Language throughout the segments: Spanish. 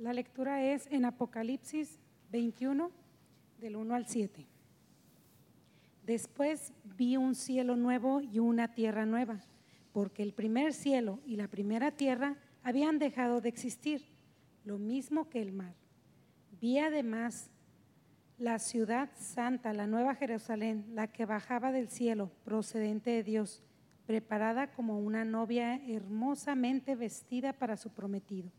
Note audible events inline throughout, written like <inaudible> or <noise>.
La lectura es en Apocalipsis 21, del 1 al 7. Después vi un cielo nuevo y una tierra nueva, porque el primer cielo y la primera tierra habían dejado de existir, lo mismo que el mar. Vi además la ciudad santa, la nueva Jerusalén, la que bajaba del cielo, procedente de Dios, preparada como una novia hermosamente vestida para su prometido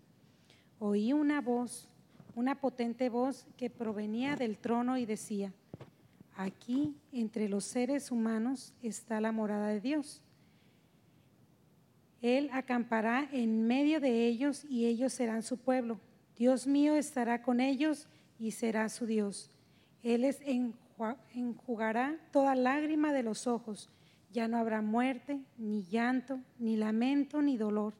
oí una voz, una potente voz que provenía del trono y decía, aquí entre los seres humanos está la morada de Dios. Él acampará en medio de ellos y ellos serán su pueblo. Dios mío estará con ellos y será su Dios. Él les enjugará toda lágrima de los ojos. Ya no habrá muerte, ni llanto, ni lamento, ni dolor,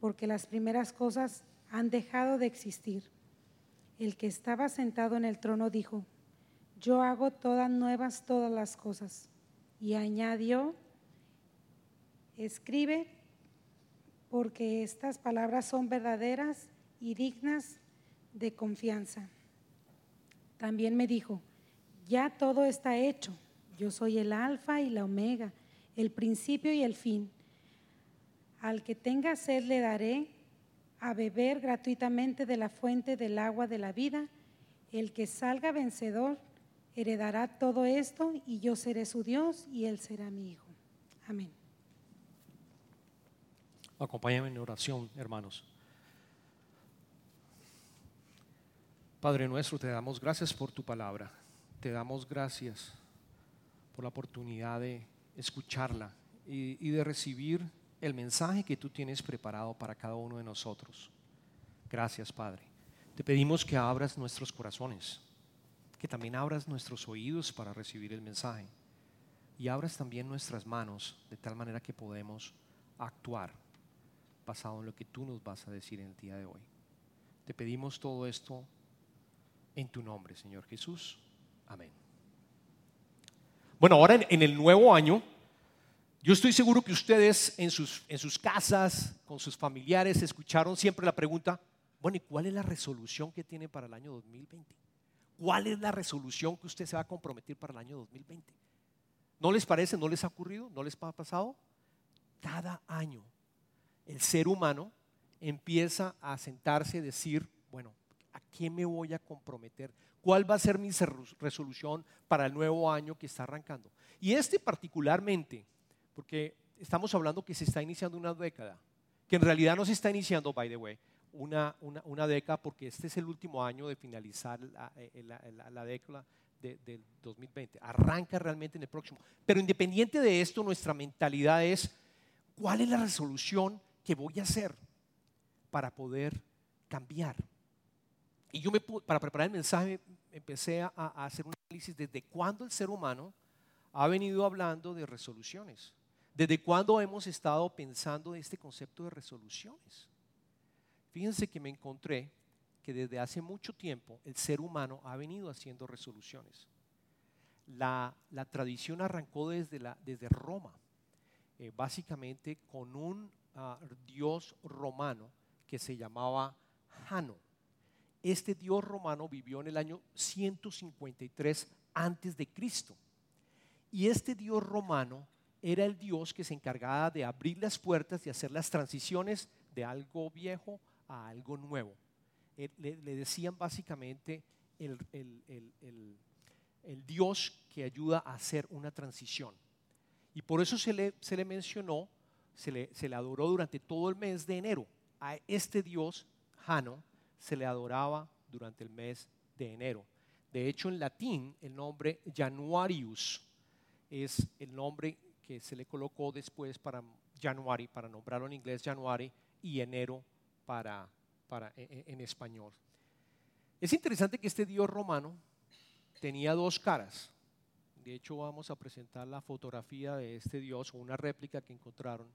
porque las primeras cosas han dejado de existir. El que estaba sentado en el trono dijo, yo hago todas nuevas todas las cosas. Y añadió, escribe porque estas palabras son verdaderas y dignas de confianza. También me dijo, ya todo está hecho. Yo soy el alfa y la omega, el principio y el fin. Al que tenga sed le daré a beber gratuitamente de la fuente del agua de la vida. El que salga vencedor heredará todo esto y yo seré su Dios y él será mi hijo. Amén. Acompáñame en oración, hermanos. Padre nuestro, te damos gracias por tu palabra. Te damos gracias por la oportunidad de escucharla y, y de recibir el mensaje que tú tienes preparado para cada uno de nosotros. Gracias, Padre. Te pedimos que abras nuestros corazones, que también abras nuestros oídos para recibir el mensaje y abras también nuestras manos de tal manera que podemos actuar basado en lo que tú nos vas a decir en el día de hoy. Te pedimos todo esto en tu nombre, Señor Jesús. Amén. Bueno, ahora en, el nuevo año, yo estoy seguro que ustedes en sus, en sus casas, con sus familiares, escucharon siempre la pregunta, bueno, ¿y cuál es la resolución que tiene para el año 2020? ¿Cuál es la resolución que usted se va a comprometer para el año 2020? ¿No les parece? ¿No les ha ocurrido? ¿No les ha pasado? Cada año el ser humano empieza a sentarse y decir, bueno, ¿a qué me voy a comprometer? ¿Cuál va a ser mi resolución para el nuevo año que está arrancando? Y este particularmente porque estamos hablando que se está iniciando una década, que en realidad no se está iniciando, by the way, una, una, década, porque este es el último año de finalizar la, eh, la, década del 2020. Arranca realmente en el próximo. Pero independiente de esto, nuestra mentalidad es, ¿cuál es la resolución que voy a hacer para poder cambiar? Y yo me, para preparar el mensaje empecé a, a hacer un análisis desde cuándo el ser humano ha venido hablando de resoluciones. ¿Desde cuándo hemos estado pensando en este concepto de resoluciones? Fíjense que me encontré que desde hace mucho tiempo el ser humano ha venido haciendo resoluciones. La, tradición arrancó desde Roma, eh, básicamente con un ah, dios romano que se llamaba Jano. Este dios romano vivió en el año 153 antes de Cristo. Y este dios romano era el Dios que se encargaba de abrir las puertas y hacer las transiciones de algo viejo a algo nuevo. Le, decían básicamente el, Dios que ayuda a hacer una transición. Y por eso se le, se le mencionó, se le, se le adoró durante todo el mes de enero. A este Dios, Jano, se le adoraba durante el mes de enero. De hecho, en latín, el nombre Januarius es el nombre que se le colocó después para January, para nombrarlo en inglés January, y enero para, para, e, e, en, español. Es interesante que este dios romano tenía dos caras. De hecho, vamos a presentar la fotografía de este dios o una réplica que encontraron.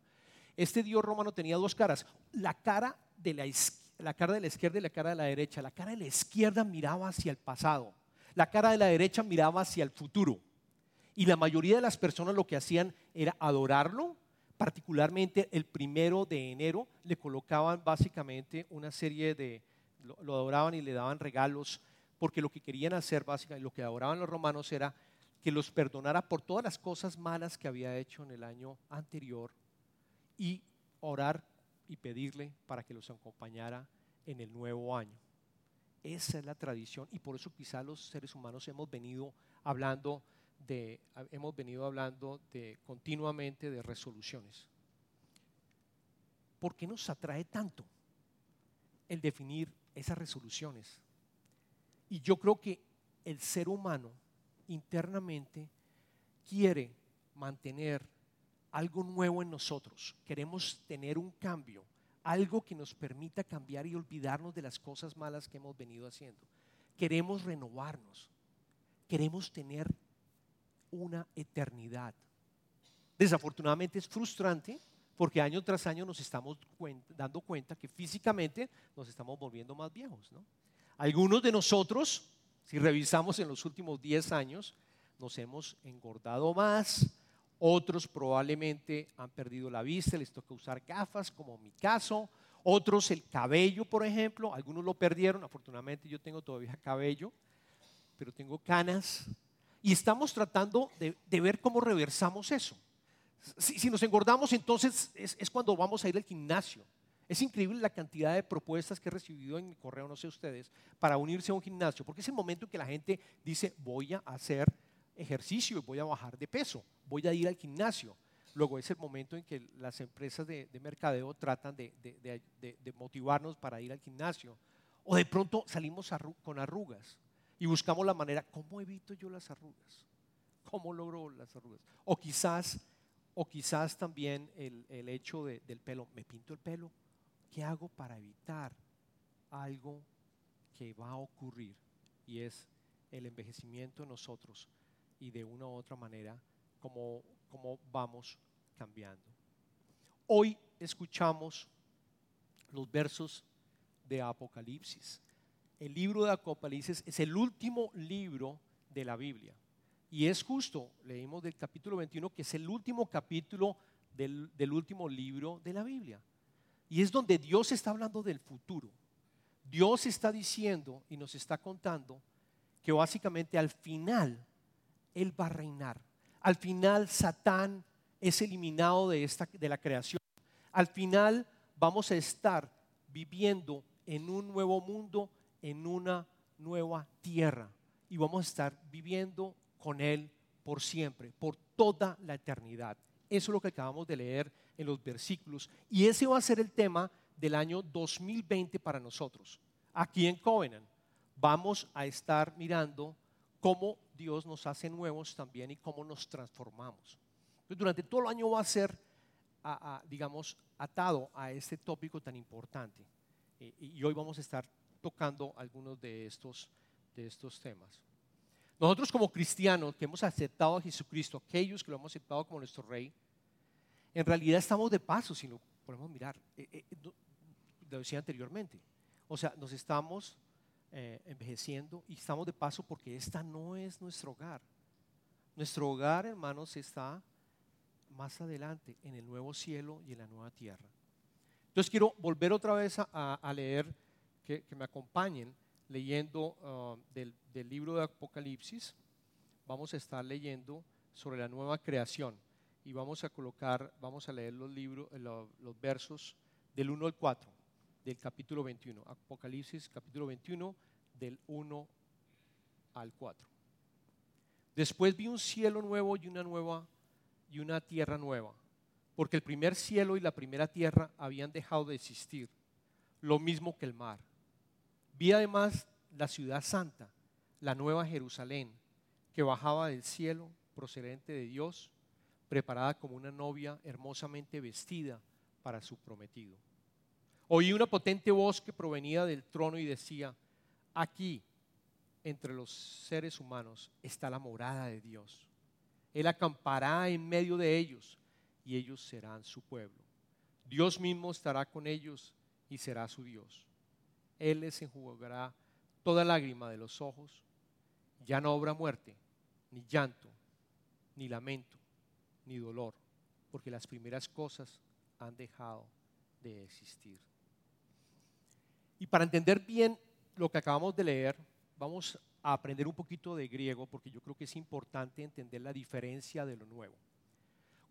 Este dios romano tenía dos caras. La cara de la, la cara de la izquierda y la cara de la derecha. La cara de la izquierda miraba hacia el pasado. La cara de la derecha miraba hacia el futuro. Y la mayoría de las personas lo que hacían era adorarlo, particularmente el primero de enero le colocaban básicamente una serie de, lo, lo adoraban y le daban regalos, porque lo que querían hacer básicamente, lo que adoraban los romanos era que los perdonara por todas las cosas malas que había hecho en el año anterior y orar y pedirle para que los acompañara en el nuevo año. Esa es la tradición y por eso quizá los seres humanos hemos venido hablando de, hemos venido hablando de continuamente de resoluciones. ¿Por qué nos atrae tanto el definir esas resoluciones? Y yo creo que el ser humano internamente quiere mantener algo nuevo en nosotros. Queremos tener un cambio, algo que nos permita cambiar y olvidarnos de las cosas malas que hemos venido haciendo. Queremos renovarnos. Queremos tener una eternidad. Desafortunadamente es frustrante porque año tras año nos estamos dando cuenta que físicamente nos estamos volviendo más viejos. Algunos de nosotros, si revisamos en los últimos 10 años, nos hemos engordado más, otros probablemente han perdido la vista, les toca usar gafas, como mi caso, otros el cabello, por ejemplo, algunos lo perdieron, afortunadamente yo tengo todavía cabello, pero tengo canas, y estamos tratando de, ver cómo reversamos eso. Si, nos engordamos, entonces es, cuando vamos a ir al gimnasio. Es increíble la cantidad de propuestas que he recibido en mi correo, no sé ustedes, para unirse a un gimnasio, porque es el momento en que la gente dice, voy a hacer ejercicio voy a bajar de peso, voy a ir al gimnasio. Luego es el momento en que las empresas de, mercadeo tratan de, motivarnos para ir al gimnasio. O de pronto salimos con arrugas y buscamos la manera, ¿cómo evito yo las arrugas? ¿Cómo logro las arrugas? O quizás, o quizás también el, el hecho del pelo, ¿me pinto el pelo? ¿Qué hago para evitar algo que va a ocurrir? Y es el envejecimiento en nosotros y de una u otra manera cómo, cómo vamos cambiando. Hoy escuchamos los versos de Apocalipsis el libro de Apocalipsis es el último libro de la Biblia. Y es justo, leímos del capítulo 21, que es el último capítulo del, último libro de la Biblia. Y es donde Dios está hablando del futuro. Dios está diciendo y nos está contando que básicamente al final Él va a reinar. Al final Satán es eliminado de, esta, de la creación. Al final vamos a estar viviendo en un nuevo mundo en una nueva tierra y vamos a estar viviendo con Él por siempre, por toda la eternidad. Eso es lo que acabamos de leer en los versículos y ese va a ser el tema del año 2020 para nosotros. Aquí en Covenant vamos a estar mirando cómo Dios nos hace nuevos también y cómo nos transformamos. durante todo el año va a ser, digamos, atado a este tópico tan importante. Eh, y hoy vamos a estar tocando algunos de estos, de estos temas. Nosotros como cristianos que hemos aceptado a Jesucristo, aquellos que lo hemos aceptado como nuestro rey, en realidad estamos de paso, si lo podemos mirar, eh, eh, lo decía anteriormente. O sea, nos estamos eh, envejeciendo y estamos de paso porque esta no es nuestro hogar. Nuestro hogar, hermanos, está más adelante en el nuevo cielo y en la nueva tierra. Entonces quiero volver otra vez a, a leer que, me acompañen leyendo uh, del, libro de Apocalipsis. Vamos a estar leyendo sobre la nueva creación y vamos a colocar, vamos a leer los, libros, eh, los versos del 1 al 4 del capítulo 21. Apocalipsis capítulo 21 del 1 al 4. Después vi un cielo nuevo y una nueva y una tierra nueva, porque el primer cielo y la primera tierra habían dejado de existir, lo mismo que el mar Vi además la ciudad santa, la nueva Jerusalén, que bajaba del cielo procedente de Dios, preparada como una novia hermosamente vestida para su prometido. Oí una potente voz que provenía del trono y decía, aquí, entre los seres humanos, está la morada de Dios. Él acampará en medio de ellos y ellos serán su pueblo. Dios mismo estará con ellos y será su Dios. Él les enjugará toda lágrima de los ojos. Ya no habrá muerte, ni llanto, ni lamento, ni dolor, porque las primeras cosas han dejado de existir. Y para entender bien lo que acabamos de leer, vamos a aprender un poquito de griego porque yo creo que es importante entender la diferencia de lo nuevo.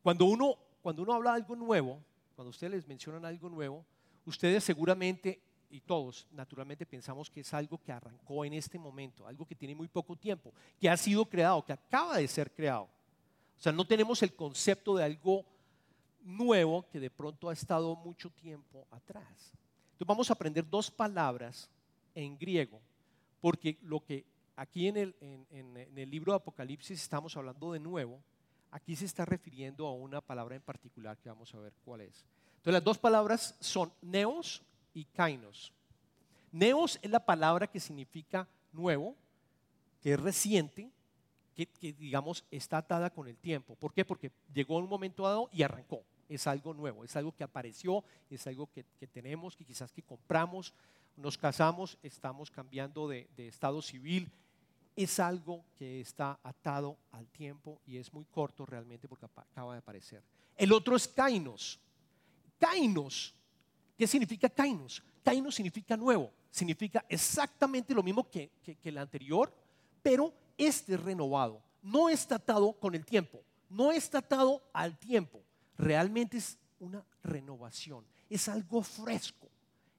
Cuando uno, cuando uno habla de algo nuevo, cuando ustedes les mencionan algo nuevo, ustedes seguramente y todos naturalmente pensamos que es algo que arrancó en este momento, algo que tiene muy poco tiempo, que ha sido creado, que acaba de ser creado. O sea, no tenemos el concepto de algo nuevo que de pronto ha estado mucho tiempo atrás. Entonces vamos a aprender dos palabras en griego, porque lo que aquí en el, en, el libro de Apocalipsis estamos hablando de nuevo, aquí se está refiriendo a una palabra en particular que vamos a ver cuál es. Entonces las dos palabras son neos y kainos. Neos es la palabra que significa nuevo, que es reciente, que, digamos está atada con el tiempo. ¿Por qué? Porque llegó un momento dado y arrancó. Es algo nuevo, es algo que apareció, es algo que, que tenemos, que quizás que compramos, nos casamos, estamos cambiando de, de estado civil. Es algo que está atado al tiempo y es muy corto realmente porque acaba de aparecer. El otro es kainos. Kainos ¿Qué significa kainos? Kainos significa nuevo, significa exactamente lo mismo que, el anterior, pero este es renovado. No está atado con el tiempo, no está atado al tiempo. Realmente es una renovación, es algo fresco,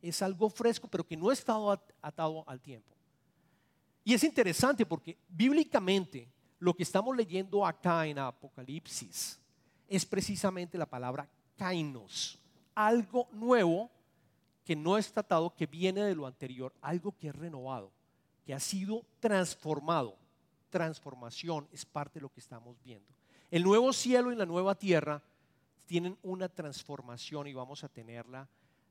es algo fresco, pero que no está atado al tiempo. Y es interesante porque bíblicamente lo que estamos leyendo acá en Apocalipsis es precisamente la palabra kainos algo nuevo que no es tratado, que viene de lo anterior, algo que es renovado, que ha sido transformado. Transformación es parte de lo que estamos viendo. El nuevo cielo y la nueva tierra tienen una transformación y vamos a tenerla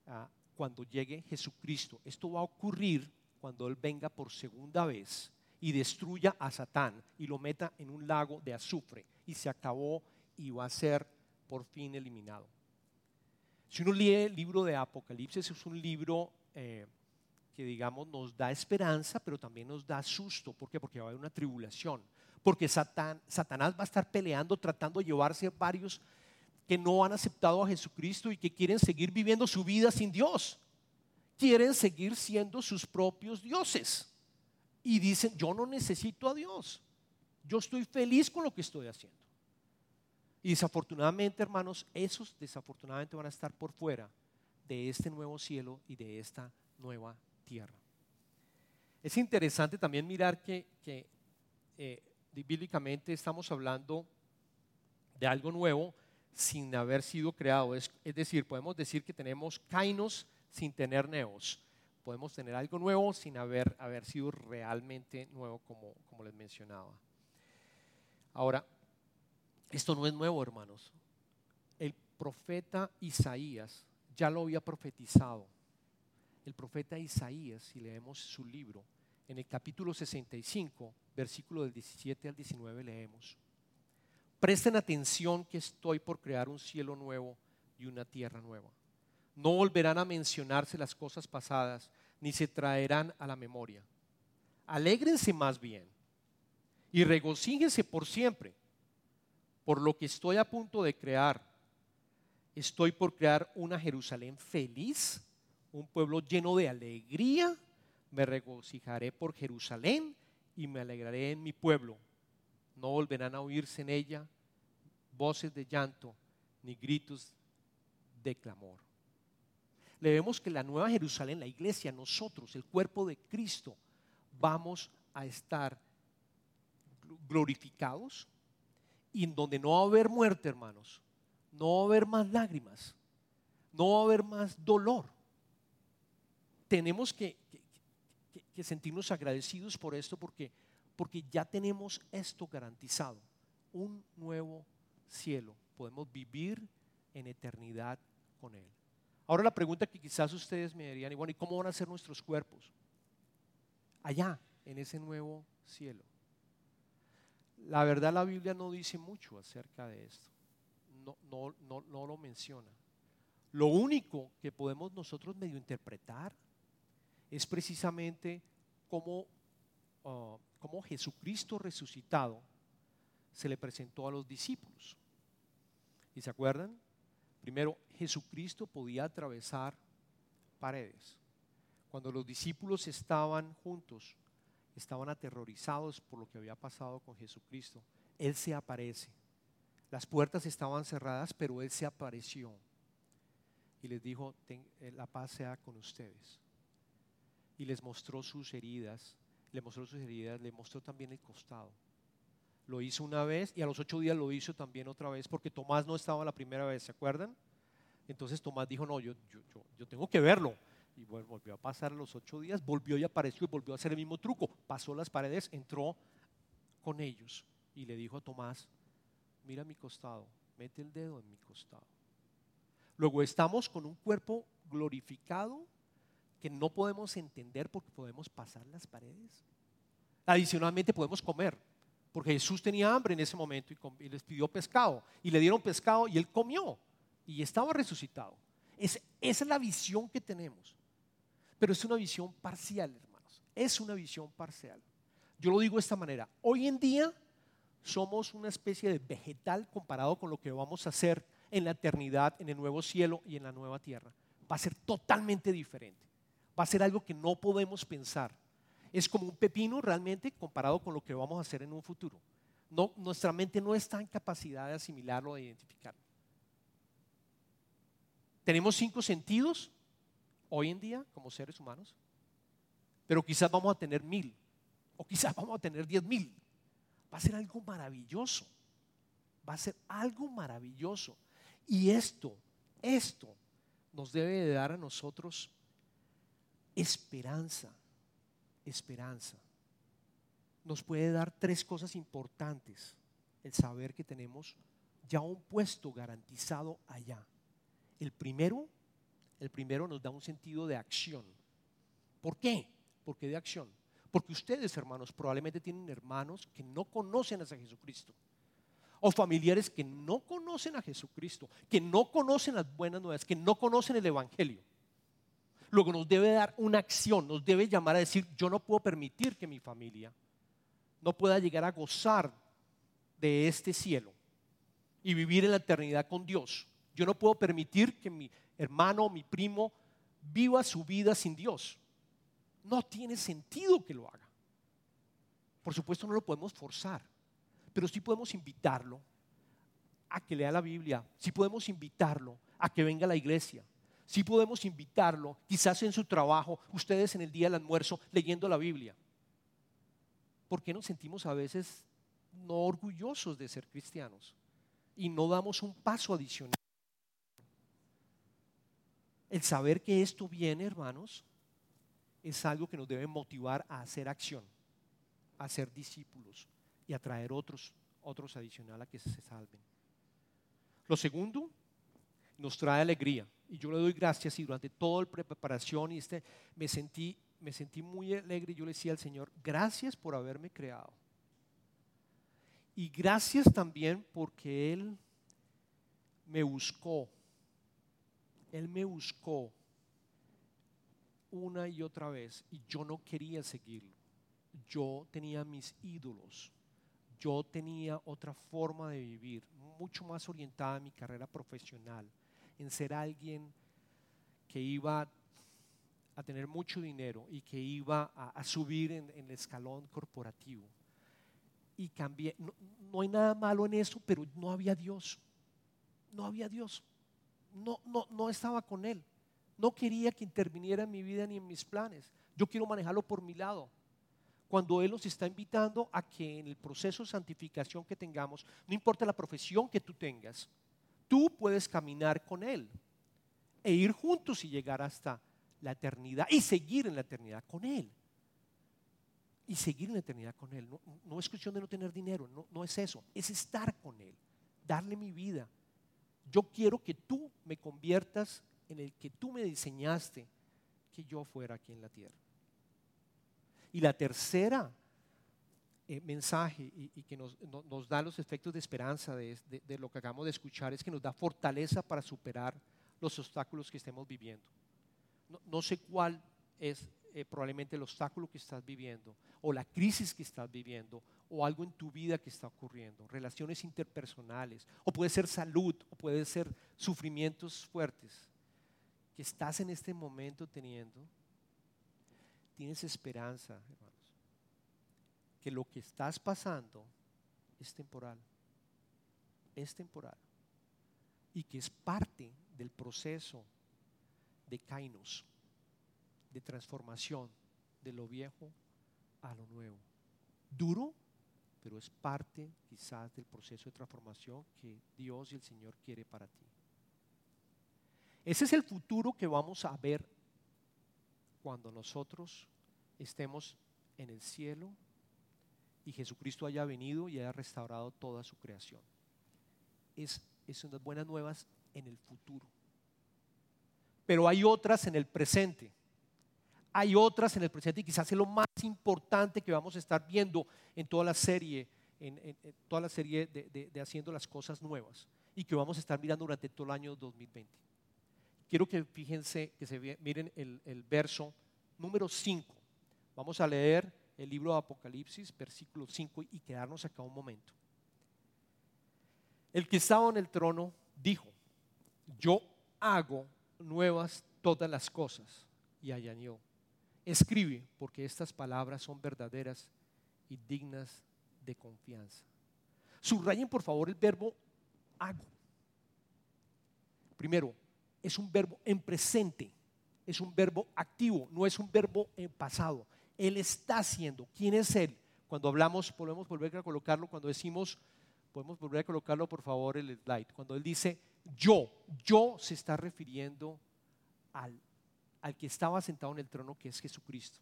ah, cuando llegue Jesucristo. Esto va a ocurrir cuando Él venga por segunda vez y destruya a Satán y lo meta en un lago de azufre y se acabó y va a ser por fin eliminado. Si uno lee el libro de Apocalipsis, es un libro eh, que, digamos, nos da esperanza, pero también nos da susto. ¿Por qué? Porque va a haber una tribulación. Porque Satanás va a estar peleando, tratando de llevarse varios que no han aceptado a Jesucristo y que quieren seguir viviendo su vida sin Dios. Quieren seguir siendo sus propios dioses. Y dicen, yo no necesito a Dios. Yo estoy feliz con lo que estoy haciendo. Y desafortunadamente, hermanos, esos desafortunadamente van a estar por fuera de este nuevo cielo y de esta nueva tierra. Es interesante también mirar que, eh, bíblicamente estamos hablando de algo nuevo sin haber sido creado. Es, decir, podemos decir que tenemos kainos sin tener neos. Podemos tener algo nuevo sin haber, haber sido realmente nuevo, como, como les mencionaba. Ahora, esto no es nuevo, hermanos. El profeta Isaías ya lo había profetizado. El profeta Isaías, si leemos su libro, en el capítulo 65, versículo del 17 al 19 leemos, presten atención que estoy por crear un cielo nuevo y una tierra nueva. No volverán a mencionarse las cosas pasadas, ni se traerán a la memoria. Alégrense más bien y regocíjense por siempre por lo que estoy a punto de crear. Estoy por crear una Jerusalén feliz, un pueblo lleno de alegría. Me regocijaré por Jerusalén y me alegraré en mi pueblo. No volverán a oírse en ella voces de llanto ni gritos de clamor. Le vemos que la nueva Jerusalén, la iglesia, nosotros, el cuerpo de Cristo, vamos a estar glorificados, y en donde no va a haber muerte, hermanos, no va a haber más lágrimas, no va a haber más dolor. Tenemos que, sentirnos agradecidos por esto porque, porque ya tenemos esto garantizado, un nuevo cielo. Podemos vivir en eternidad con Él. Ahora la pregunta que quizás ustedes me dirían, y bueno, ¿y cómo van a ser nuestros cuerpos? Allá, en ese nuevo cielo. La verdad la Biblia no dice mucho acerca de esto. No, lo menciona. Lo único que podemos nosotros medio interpretar es precisamente cómo, uh, cómo Jesucristo resucitado se le presentó a los discípulos. ¿Y se acuerdan? Primero, Jesucristo podía atravesar paredes. cuando los discípulos estaban juntos, estaban aterrorizados por lo que había pasado con Jesucristo, Él se aparece. Las puertas estaban cerradas, pero Él se apareció y les dijo, eh, la paz sea con ustedes. Y les mostró sus heridas, le mostró sus heridas, le mostró también el costado. Lo hizo una vez y a los ocho días lo hizo también otra vez porque Tomás no estaba la primera vez, ¿se acuerdan? Entonces Tomás dijo, no, yo, yo, yo, tengo que verlo. Y volvió a pasar los ocho días, volvió y apareció y volvió a hacer el mismo truco. Pasó las paredes, entró con ellos y le dijo a Tomás, mira mi costado, mete el dedo en mi costado. Luego estamos con un cuerpo glorificado que no podemos entender porque podemos pasar las paredes. Adicionalmente podemos comer, porque Jesús tenía hambre en ese momento y, les pidió pescado y le dieron pescado y él comió y estaba resucitado. esa es la visión que tenemos. Pero es una visión parcial, hermanos. Es una visión parcial. Yo lo digo de esta manera. Hoy en día somos una especie de vegetal comparado con lo que vamos a hacer en la eternidad, en el nuevo cielo y en la nueva tierra. Va a ser totalmente diferente. Va a ser algo que no podemos pensar. Es como un pepino realmente comparado con lo que vamos a hacer en un futuro. No, nuestra mente no está en capacidad de asimilarlo, de identificarlo. Tenemos cinco sentidos hoy en día como seres humanos, pero quizás vamos a tener mil o quizás vamos a tener diez mil. Va a ser algo maravilloso. Va a ser algo maravilloso. Y esto, esto nos debe de dar a nosotros esperanza, esperanza. Nos puede dar tres cosas importantes. El saber que tenemos ya un puesto garantizado allá. El primero el primero nos da un sentido de acción. ¿Por qué? Porque de acción. Porque ustedes, hermanos, probablemente tienen hermanos que no conocen a Jesucristo. O familiares que no conocen a Jesucristo, que no conocen las buenas nuevas, que no conocen el Evangelio. Luego nos debe dar una acción, nos debe llamar a decir, yo no puedo permitir que mi familia no pueda llegar a gozar de este cielo y vivir en la eternidad con Dios. Yo no puedo permitir que mi hermano, mi primo, viva su vida sin Dios. No tiene sentido que lo haga. Por supuesto no lo podemos forzar, pero sí podemos invitarlo a que lea la Biblia, sí podemos invitarlo a que venga a la iglesia, sí podemos invitarlo, quizás en su trabajo, ustedes en el día del almuerzo leyendo la Biblia. ¿Por qué nos sentimos a veces no orgullosos de ser cristianos y no damos un paso adicional? El saber que esto viene, hermanos, es algo que nos debe motivar a hacer acción, a ser discípulos y a traer otros, otros adicional a que se salven. Lo segundo, nos trae alegría. Y yo le doy gracias y durante toda la preparación este, me, sentí, me sentí muy alegre y yo le decía al Señor, gracias por haberme creado. Y gracias también porque Él me buscó él me buscó una y otra vez y yo no quería seguirlo. Yo tenía mis ídolos. Yo tenía otra forma de vivir, mucho más orientada a mi carrera profesional, en ser alguien que iba a tener mucho dinero y que iba a, subir en, el escalón corporativo. Y cambié. no hay nada malo en eso, pero no había Dios. No había Dios no, no, no estaba con Él. No quería que interviniera en mi vida ni en mis planes. Yo quiero manejarlo por mi lado. Cuando Él nos está invitando a que en el proceso de santificación que tengamos, no importa la profesión que tú tengas, tú puedes caminar con Él e ir juntos y llegar hasta la eternidad y seguir en la eternidad con Él. Y seguir en la eternidad con Él. No, es cuestión de no tener dinero, no, no es eso, es estar con Él, darle mi vida, yo quiero que tú me conviertas en el que tú me diseñaste que yo fuera aquí en la tierra. Y la tercera eh, mensaje y, que nos, da los efectos de esperanza de, lo que acabamos de escuchar es que nos da fortaleza para superar los obstáculos que estemos viviendo. no sé cuál es eh, probablemente el obstáculo que estás viviendo, o la crisis que estás viviendo, o algo en tu vida que está ocurriendo, relaciones interpersonales, o puede ser salud, o puede ser sufrimientos fuertes que estás en este momento teniendo, tienes esperanza, hermanos, que lo que estás pasando es temporal, es temporal, y que es parte del proceso de kainos, de transformación de lo viejo a lo nuevo. Duro, pero es parte quizás del proceso de transformación que Dios y el Señor quiere para ti. Ese es el futuro que vamos a ver cuando nosotros estemos en el cielo y Jesucristo haya venido y haya restaurado toda su creación. Es, es unas buenas nuevas en el futuro. Pero hay otras en el presente. Hay otras en el presente y quizás es lo más importante que vamos a estar viendo en toda la serie, en, toda la serie de, Haciendo las Cosas Nuevas y que vamos a estar mirando durante todo el año 2020. Quiero que fíjense, que se miren el, el verso número 5. Vamos a leer el libro de Apocalipsis, versículo 5, y quedarnos acá un momento. El que estaba en el trono dijo, yo hago nuevas todas las cosas. Y añadió, escribe, porque estas palabras son verdaderas y dignas de confianza. Subrayen por favor el verbo hago. Primero, es un verbo en presente, es un verbo activo, no es un verbo en pasado. Él está haciendo. ¿Quién es Él? Cuando hablamos, podemos volver a colocarlo, cuando decimos, podemos volver a colocarlo por favor el slide. Cuando Él dice yo, yo se está refiriendo al, al que estaba sentado en el trono, que es Jesucristo.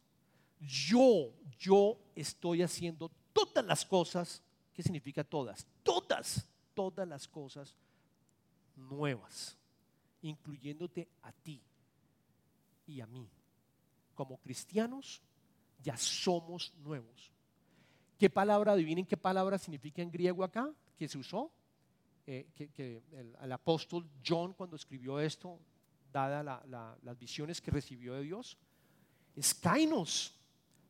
Yo, yo estoy haciendo todas las cosas. ¿Qué significa todas? Todas, todas las cosas nuevas, incluyéndote a ti y a mí. Como cristianos ya somos nuevos. ¿Qué palabra, adivinen qué palabra significa en griego acá que se usó? Eh, que, el, apóstol John cuando escribió esto, dada las visiones que recibió de Dios, es kainos,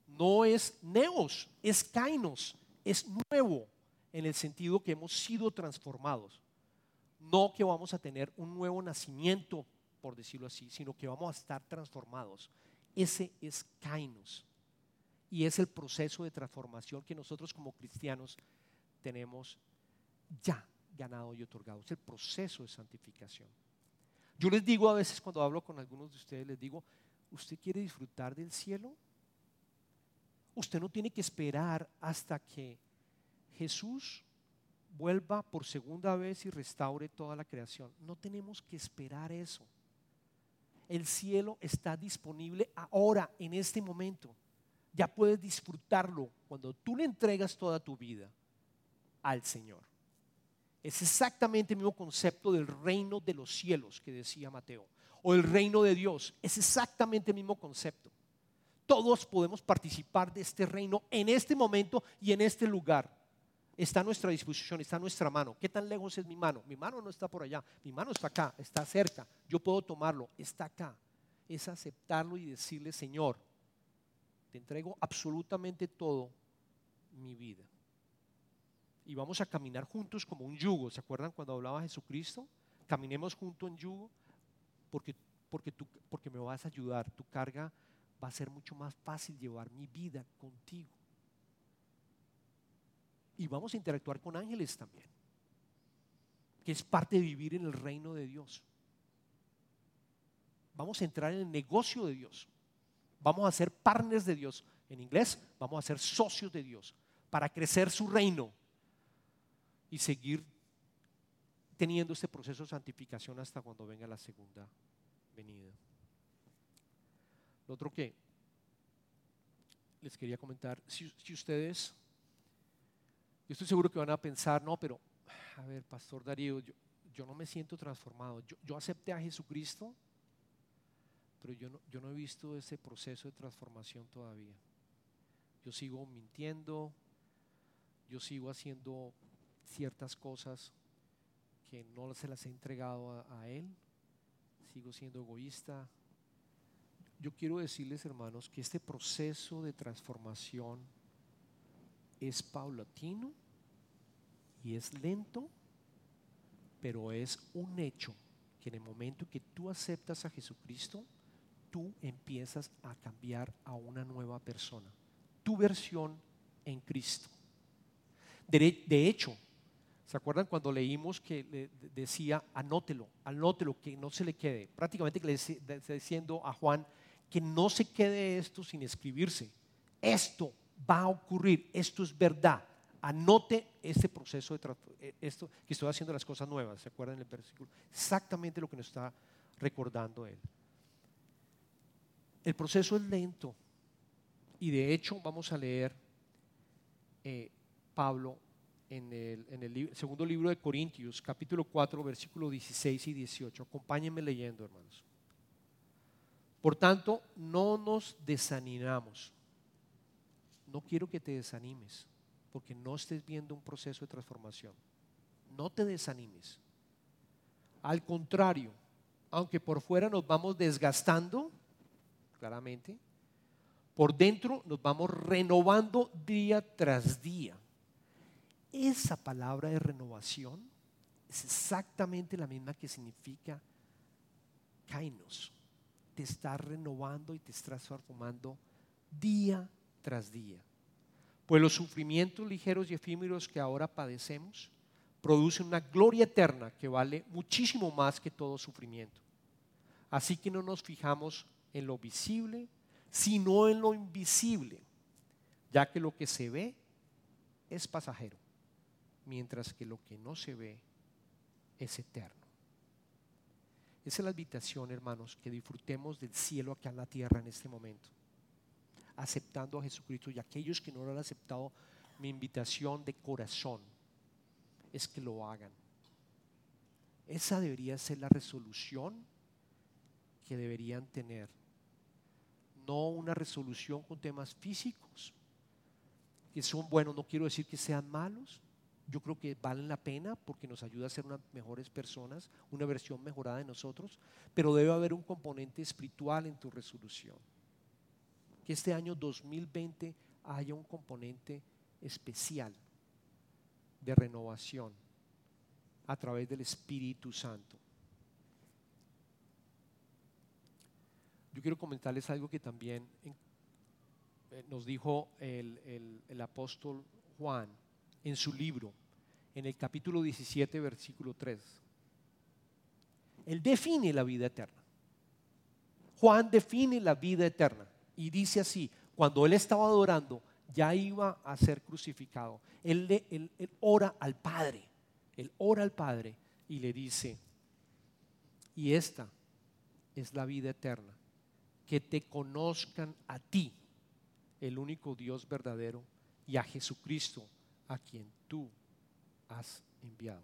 no es neos, es kainos, es nuevo en el sentido que hemos sido transformados. No que vamos a tener un nuevo nacimiento, por decirlo así, sino que vamos a estar transformados. Ese es kainos. Y es el proceso de transformación que nosotros como cristianos tenemos ya ganado y otorgado. Es el proceso de santificación. Yo les digo a veces cuando hablo con algunos de ustedes, les digo, ¿usted quiere disfrutar del cielo? Usted no tiene que esperar hasta que Jesús vuelva por segunda vez y restaure toda la creación. No tenemos que esperar eso. El cielo está disponible ahora, en este momento ya puedes disfrutarlo cuando tú le entregas toda tu vida al Señor. Es exactamente el mismo concepto del reino de los cielos que decía Mateo, o el reino de Dios. Es exactamente el mismo concepto. Todos podemos participar de este reino en este momento y en este lugar. Está a nuestra disposición, está a nuestra mano. ¿Qué tan lejos es mi mano? Mi mano no está por allá, mi mano está acá, está cerca. Yo puedo tomarlo, está acá. Es aceptarlo y decirle, Señor, te entrego absolutamente todo mi vida. Y vamos a caminar juntos como un yugo. ¿Se acuerdan cuando hablaba Jesucristo? Caminemos juntos en yugo porque, porque, tú, porque me vas a ayudar. Tu carga va a ser mucho más fácil llevar mi vida contigo. Y vamos a interactuar con ángeles también, que es parte de vivir en el reino de Dios. Vamos a entrar en el negocio de Dios. Vamos a ser partners de Dios. En inglés, vamos a ser socios de Dios para crecer su reino y seguir teniendo este proceso de santificación hasta cuando venga la segunda venida. Lo otro que les quería comentar, si, ustedes, yo estoy seguro que van a pensar, no, pero, a ver, Pastor Darío, yo, no me siento transformado. yo acepté a Jesucristo pero yo no, yo no he visto ese proceso de transformación todavía. Yo sigo mintiendo, yo sigo haciendo ciertas cosas que no se las he entregado a, Él, sigo siendo egoísta. Yo quiero decirles, hermanos, que este proceso de transformación es paulatino y es lento, pero es un hecho que en el momento que tú aceptas a Jesucristo, tú empiezas a cambiar a una nueva persona. Tu versión en Cristo. De hecho, ¿se acuerdan cuando leímos que le decía, anótelo, anótelo, que no se le quede? Prácticamente le está diciendo a Juan que no se quede esto sin escribirse. Esto va a ocurrir, esto es verdad. Anote este proceso de eh, esto que estoy haciendo las cosas nuevas, ¿se acuerdan el versículo? Exactamente lo que nos está recordando él. El proceso es lento y de hecho vamos a leer eh, Pablo en el, segundo libro de Corintios, capítulo 4, versículo 16 y 18. Acompáñenme leyendo, hermanos. Por tanto, no nos desanimamos. No quiero que te desanimes, porque no estés viendo un proceso de transformación. No te desanimes. Al contrario, aunque por fuera nos vamos desgastando, claramente, por dentro nos vamos renovando día tras día. Esa palabra de renovación es exactamente la misma que significa kainos. Te está renovando y te estás transformando día tras día. Pues los sufrimientos ligeros y efímeros que ahora padecemos producen una gloria eterna que vale muchísimo más que todo sufrimiento. Así que no nos fijamos en lo visible, sino en lo invisible, ya que lo que se ve es pasajero, mientras que lo que no se ve es eterno. Esa es la invitación, hermanos, que disfrutemos del cielo acá en la tierra en este momento, aceptando a Jesucristo y aquellos que no lo han aceptado, mi invitación de corazón es que lo hagan. Esa debería ser la resolución que deberían tener. No una resolución con temas físicos, que son buenos, no quiero decir que sean malos, yo creo que valen la pena porque nos ayuda a ser unas mejores personas, una versión mejorada de nosotros, pero debe haber un componente espiritual en tu resolución. Que este año 2020 haya un componente especial de renovación a través del Espíritu Santo. Yo quiero comentarles algo que también eh, nos dijo el, el apóstol Juan en su libro, en el capítulo 17, versículo 3. Él define la vida eterna. Juan define la vida eterna y dice así, cuando él estaba adorando, ya iba a ser crucificado. Él, él, ora al Padre, él ora al Padre y le dice, y esta es la vida eterna, que te conozcan a ti, el único Dios verdadero, y a Jesucristo, a quien tú has enviado.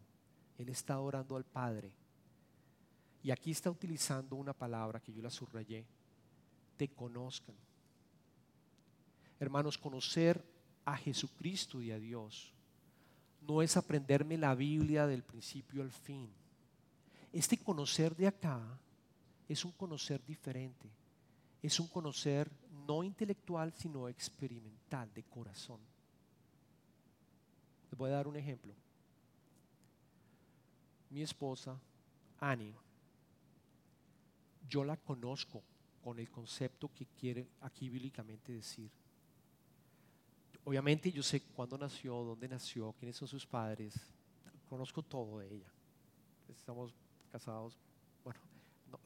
Él está orando al Padre. Y aquí está utilizando una palabra que yo la subrayé, te conozcan. Hermanos, conocer a Jesucristo y a Dios no es aprenderme la Biblia del principio al fin. Este conocer de acá es un conocer diferente. Es un conocer no intelectual, sino experimental, de corazón. Les voy a dar un ejemplo. Mi esposa, Annie, yo la conozco con el concepto que quiere aquí bíblicamente decir obviamente yo sé cuándo nació, dónde nació, quiénes son sus padres, conozco todo de ella. Estamos casados, bueno,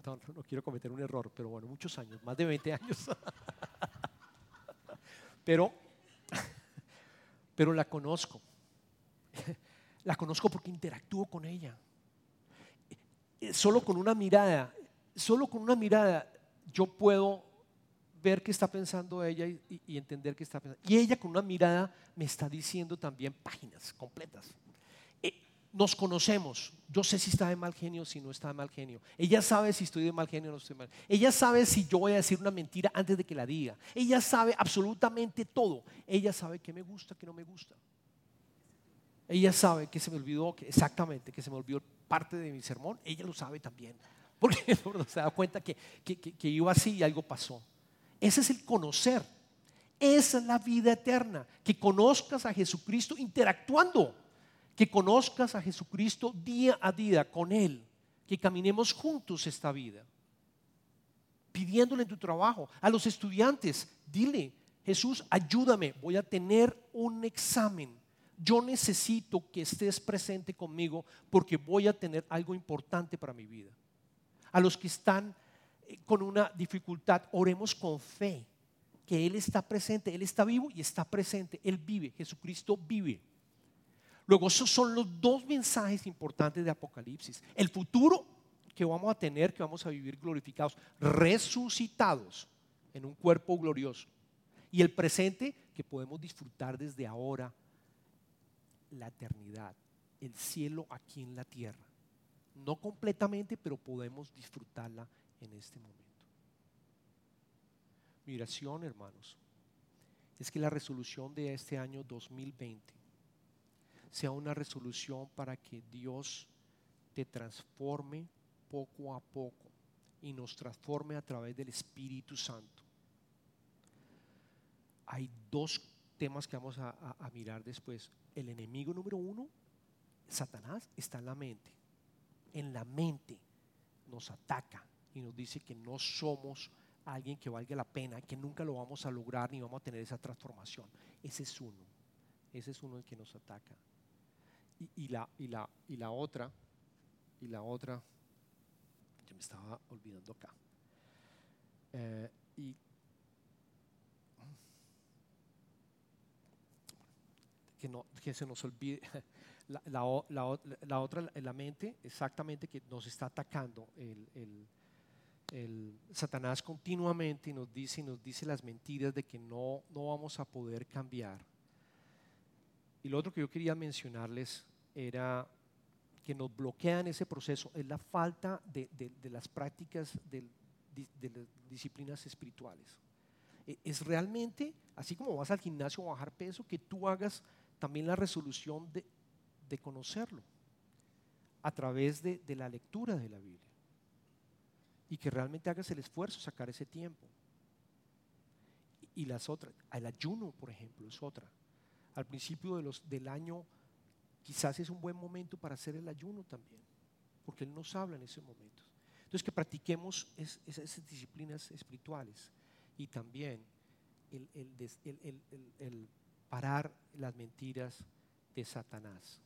no, quiero cometer un error, pero bueno, muchos años, más de 20 años. <laughs> pero, <laughs> pero la conozco. <laughs> La conozco porque interactúo con ella. Solo con una mirada, solo con una mirada yo puedo ver qué está pensando ella y, entender qué está pensando. Y ella con una mirada me está diciendo también páginas completas. Eh, nos conocemos. Yo sé si está de mal genio o si no está de mal genio. Ella sabe si estoy de mal genio o no estoy de mal. Ella sabe si yo voy a decir una mentira antes de que la diga. Ella sabe absolutamente todo. Ella sabe qué me gusta, qué no me gusta. Ella sabe que se me olvidó, exactamente, que se me olvidó parte de mi sermón. Ella lo sabe también. <laughs> Porque se da cuenta que, que, iba así y algo pasó. Ese es el conocer. Esa es la vida eterna. Que conozcas a Jesucristo interactuando. Que conozcas a Jesucristo día a día con Él. Que caminemos juntos esta vida. pidiéndole en tu trabajo. A los estudiantes, dile, Jesús, ayúdame, voy a tener un examen. Yo necesito que estés presente conmigo porque voy a tener algo importante para mi vida. A los que están eh, con una dificultad, oremos con fe, que Él está presente, Él está vivo y está presente, Él vive, Jesucristo vive. Luego, esos son los dos mensajes importantes de Apocalipsis. El futuro que vamos a tener, que vamos a vivir glorificados, resucitados en un cuerpo glorioso. Y el presente que podemos disfrutar desde ahora, la eternidad, el cielo aquí en la tierra. No completamente, pero podemos disfrutarla en este momento. Mi oración, hermanos, es que la resolución de este año 2020 sea una resolución para que Dios te transforme poco a poco y nos transforme a través del Espíritu Santo. Hay dos temas que vamos a, mirar después. El enemigo número uno, Satanás, está en la mente. En la mente nos ataca y nos dice que no somos alguien que valga la pena, que nunca lo vamos a lograr ni vamos a tener esa transformación. Ese es uno. Ese es uno el que nos ataca. Y, la, y, la, y la otra, y la otra, yo me estaba olvidando acá. Eh, y que, no, que se nos olvide, <laughs> la, la, la, otra, la mente, exactamente que nos está atacando el, el, el, Satanás continuamente y nos dice y nos dice las mentiras de que no, no vamos a poder cambiar. Y lo otro que yo quería mencionarles era que nos bloquean ese proceso, es la falta de, de, de las prácticas de, de las disciplinas espirituales. E, es realmente, así como vas al gimnasio a bajar peso, que tú hagas también la resolución de, conocerlo a través de, la lectura de la Biblia. Y que realmente hagas el esfuerzo de sacar ese tiempo. Y, las otras, el ayuno, por ejemplo, es otra. Al principio de los, del año quizás es un buen momento para hacer el ayuno también, porque Él nos habla en ese momento. Entonces que practiquemos esas disciplinas espirituales y también el, el parar las mentiras de Satanás.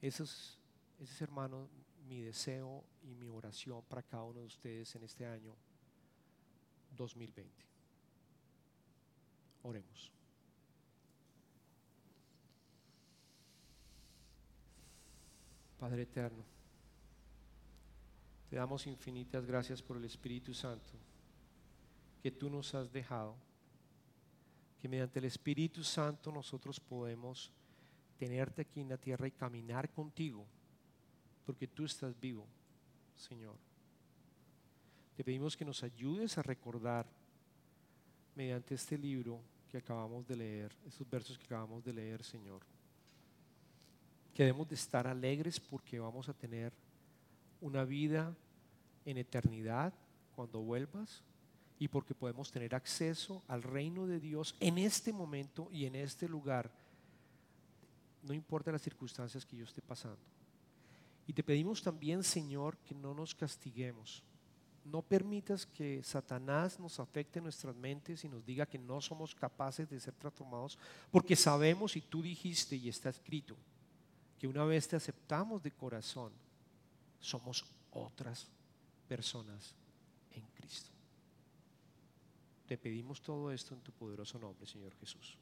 Ese es, ese es, hermano, mi deseo y mi oración para cada uno de ustedes en este año 2020. Oremos. Padre eterno, te damos infinitas gracias por el Espíritu Santo que tú nos has dejado que mediante el Espíritu Santo nosotros podemos tenerte aquí en la tierra y caminar contigo, porque tú estás vivo, Señor. Te pedimos que nos ayudes a recordar mediante este libro que acabamos de leer, estos versos que acabamos de leer, Señor, que debemos de estar alegres porque vamos a tener una vida en eternidad cuando vuelvas y porque podemos tener acceso al reino de Dios en este momento y en este lugar, no importa las circunstancias que yo esté pasando. Y te pedimos también, Señor, que no nos castiguemos. No permitas que Satanás nos afecte nuestras mentes y nos diga que no somos capaces de ser transformados, porque sabemos y tú dijiste y está escrito que una vez te aceptamos de corazón, somos otras personas en Cristo. Te pedimos todo esto en tu poderoso nombre, Señor Jesús.